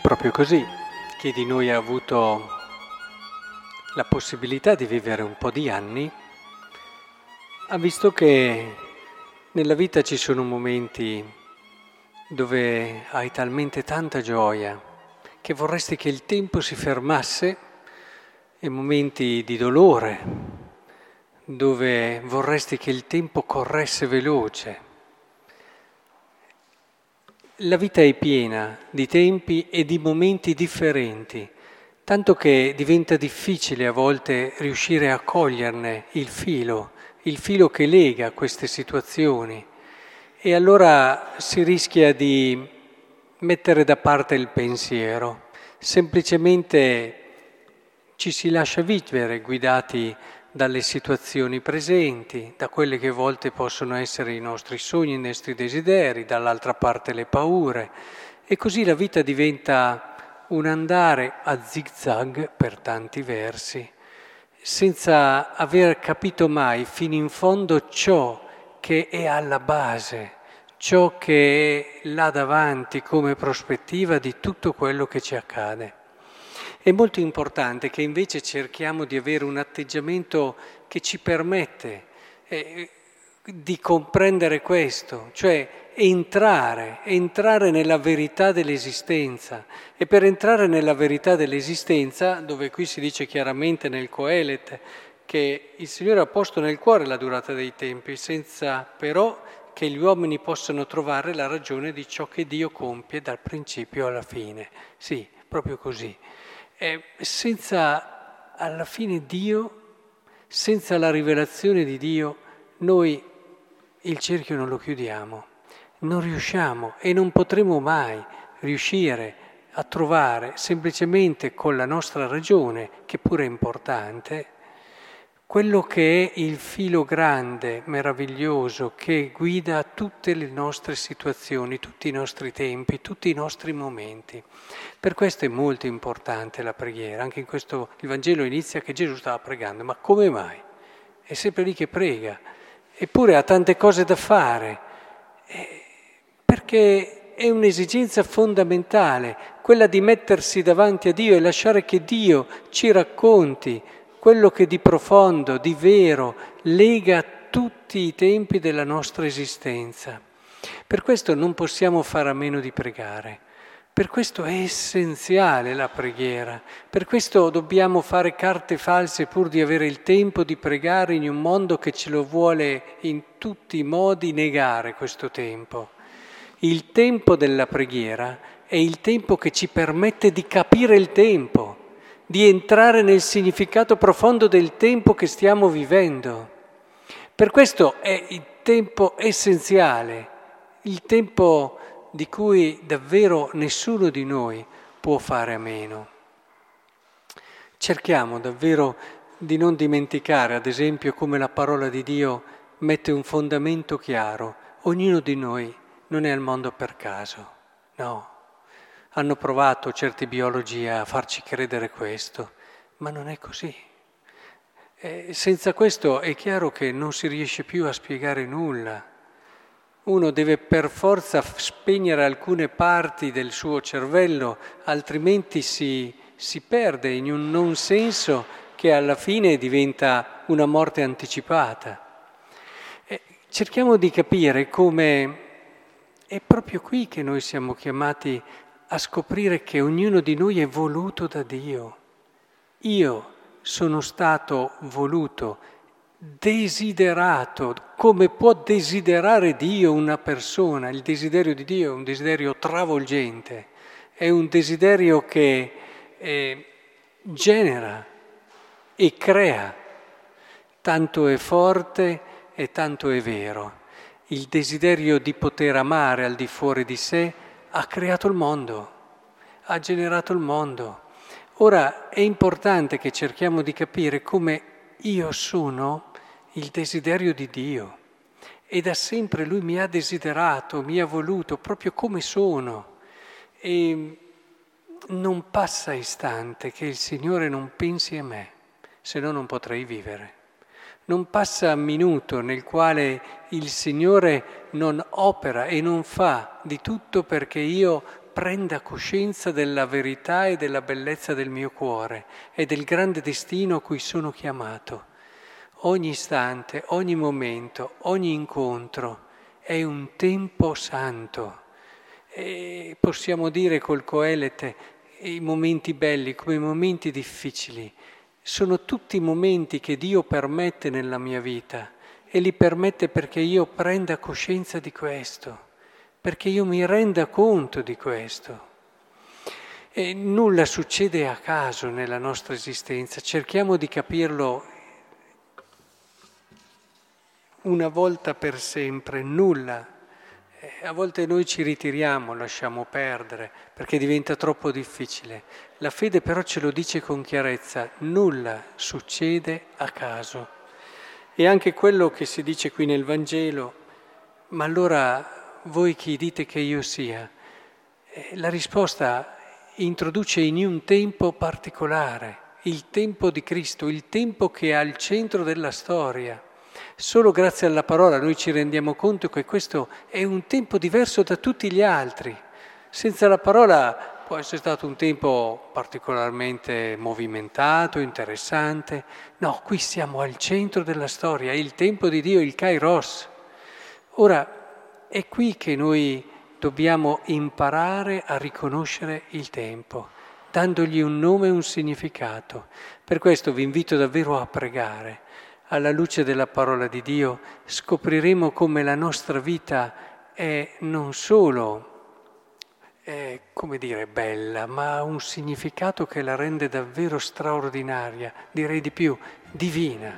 proprio così. Chi di noi ha avuto la possibilità di vivere un po' di anni ha visto che nella vita ci sono momenti dove hai talmente tanta gioia che vorresti che il tempo si fermasse e momenti di dolore dove vorresti che il tempo corresse veloce la vita è piena di tempi e di momenti differenti, tanto che diventa difficile a volte riuscire a coglierne il filo, il filo che lega queste situazioni. E allora si rischia di mettere da parte il pensiero, semplicemente ci si lascia vivere guidati dalle situazioni presenti, da quelle che a volte possono essere i nostri sogni, i nostri desideri, dall'altra parte le paure. E così la vita diventa un andare a zigzag per tanti versi, senza aver capito mai fino in fondo ciò che è alla base, ciò che è là davanti come prospettiva di tutto quello che ci accade. È molto importante che invece cerchiamo di avere un atteggiamento che ci permette eh, di comprendere questo, cioè entrare, entrare nella verità dell'esistenza. E per entrare nella verità dell'esistenza, dove qui si dice chiaramente nel Coelet che il Signore ha posto nel cuore la durata dei tempi, senza però che gli uomini possano trovare la ragione di ciò che Dio compie dal principio alla fine. Sì, proprio così. E senza alla fine Dio, senza la rivelazione di Dio, noi il cerchio non lo chiudiamo, non riusciamo e non potremo mai riuscire a trovare semplicemente con la nostra ragione, che pure è importante, quello che è il filo grande, meraviglioso, che guida tutte le nostre situazioni, tutti i nostri tempi, tutti i nostri momenti. Per questo è molto importante la preghiera. Anche in questo il Vangelo inizia che Gesù stava pregando, ma come mai? È sempre lì che prega, eppure ha tante cose da fare, eh, perché è un'esigenza fondamentale, quella di mettersi davanti a Dio e lasciare che Dio ci racconti quello che di profondo, di vero, lega tutti i tempi della nostra esistenza. Per questo non possiamo fare a meno di pregare. Per questo è essenziale la preghiera, per questo dobbiamo fare carte false pur di avere il tempo di pregare in un mondo che ce lo vuole in tutti i modi negare questo tempo. Il tempo della preghiera è il tempo che ci permette di capire il tempo di entrare nel significato profondo del tempo che stiamo vivendo. Per questo è il tempo essenziale, il tempo di cui davvero nessuno di noi può fare a meno. Cerchiamo davvero di non dimenticare, ad esempio, come la parola di Dio mette un fondamento chiaro. Ognuno di noi non è al mondo per caso, no. Hanno provato certi biologi a farci credere questo, ma non è così. E senza questo è chiaro che non si riesce più a spiegare nulla. Uno deve per forza spegnere alcune parti del suo cervello, altrimenti si, si perde in un non senso che alla fine diventa una morte anticipata. E cerchiamo di capire come è proprio qui che noi siamo chiamati a scoprire che ognuno di noi è voluto da Dio. Io sono stato voluto, desiderato, come può desiderare Dio una persona. Il desiderio di Dio è un desiderio travolgente, è un desiderio che eh, genera e crea, tanto è forte e tanto è vero. Il desiderio di poter amare al di fuori di sé ha creato il mondo, ha generato il mondo. Ora è importante che cerchiamo di capire come io sono il desiderio di Dio e da sempre Lui mi ha desiderato, mi ha voluto proprio come sono e non passa istante che il Signore non pensi a me, se no non potrei vivere. Non passa minuto nel quale il Signore non opera e non fa di tutto perché io prenda coscienza della verità e della bellezza del mio cuore e del grande destino a cui sono chiamato. Ogni istante, ogni momento, ogni incontro è un tempo santo. E possiamo dire col Coelete, i momenti belli come i momenti difficili sono tutti momenti che Dio permette nella mia vita e li permette perché io prenda coscienza di questo, perché io mi renda conto di questo. E nulla succede a caso nella nostra esistenza, cerchiamo di capirlo una volta per sempre, nulla. Eh, a volte noi ci ritiriamo, lasciamo perdere perché diventa troppo difficile. La fede però ce lo dice con chiarezza, nulla succede a caso. E anche quello che si dice qui nel Vangelo, ma allora voi chi dite che io sia? Eh, la risposta introduce in un tempo particolare, il tempo di Cristo, il tempo che è al centro della storia. Solo grazie alla parola noi ci rendiamo conto che questo è un tempo diverso da tutti gli altri. Senza la parola può essere stato un tempo particolarmente movimentato, interessante. No, qui siamo al centro della storia, il tempo di Dio, il Kairos. Ora, è qui che noi dobbiamo imparare a riconoscere il tempo, dandogli un nome e un significato. Per questo vi invito davvero a pregare. Alla luce della parola di Dio scopriremo come la nostra vita è non solo è, come dire, bella, ma ha un significato che la rende davvero straordinaria, direi di più, divina.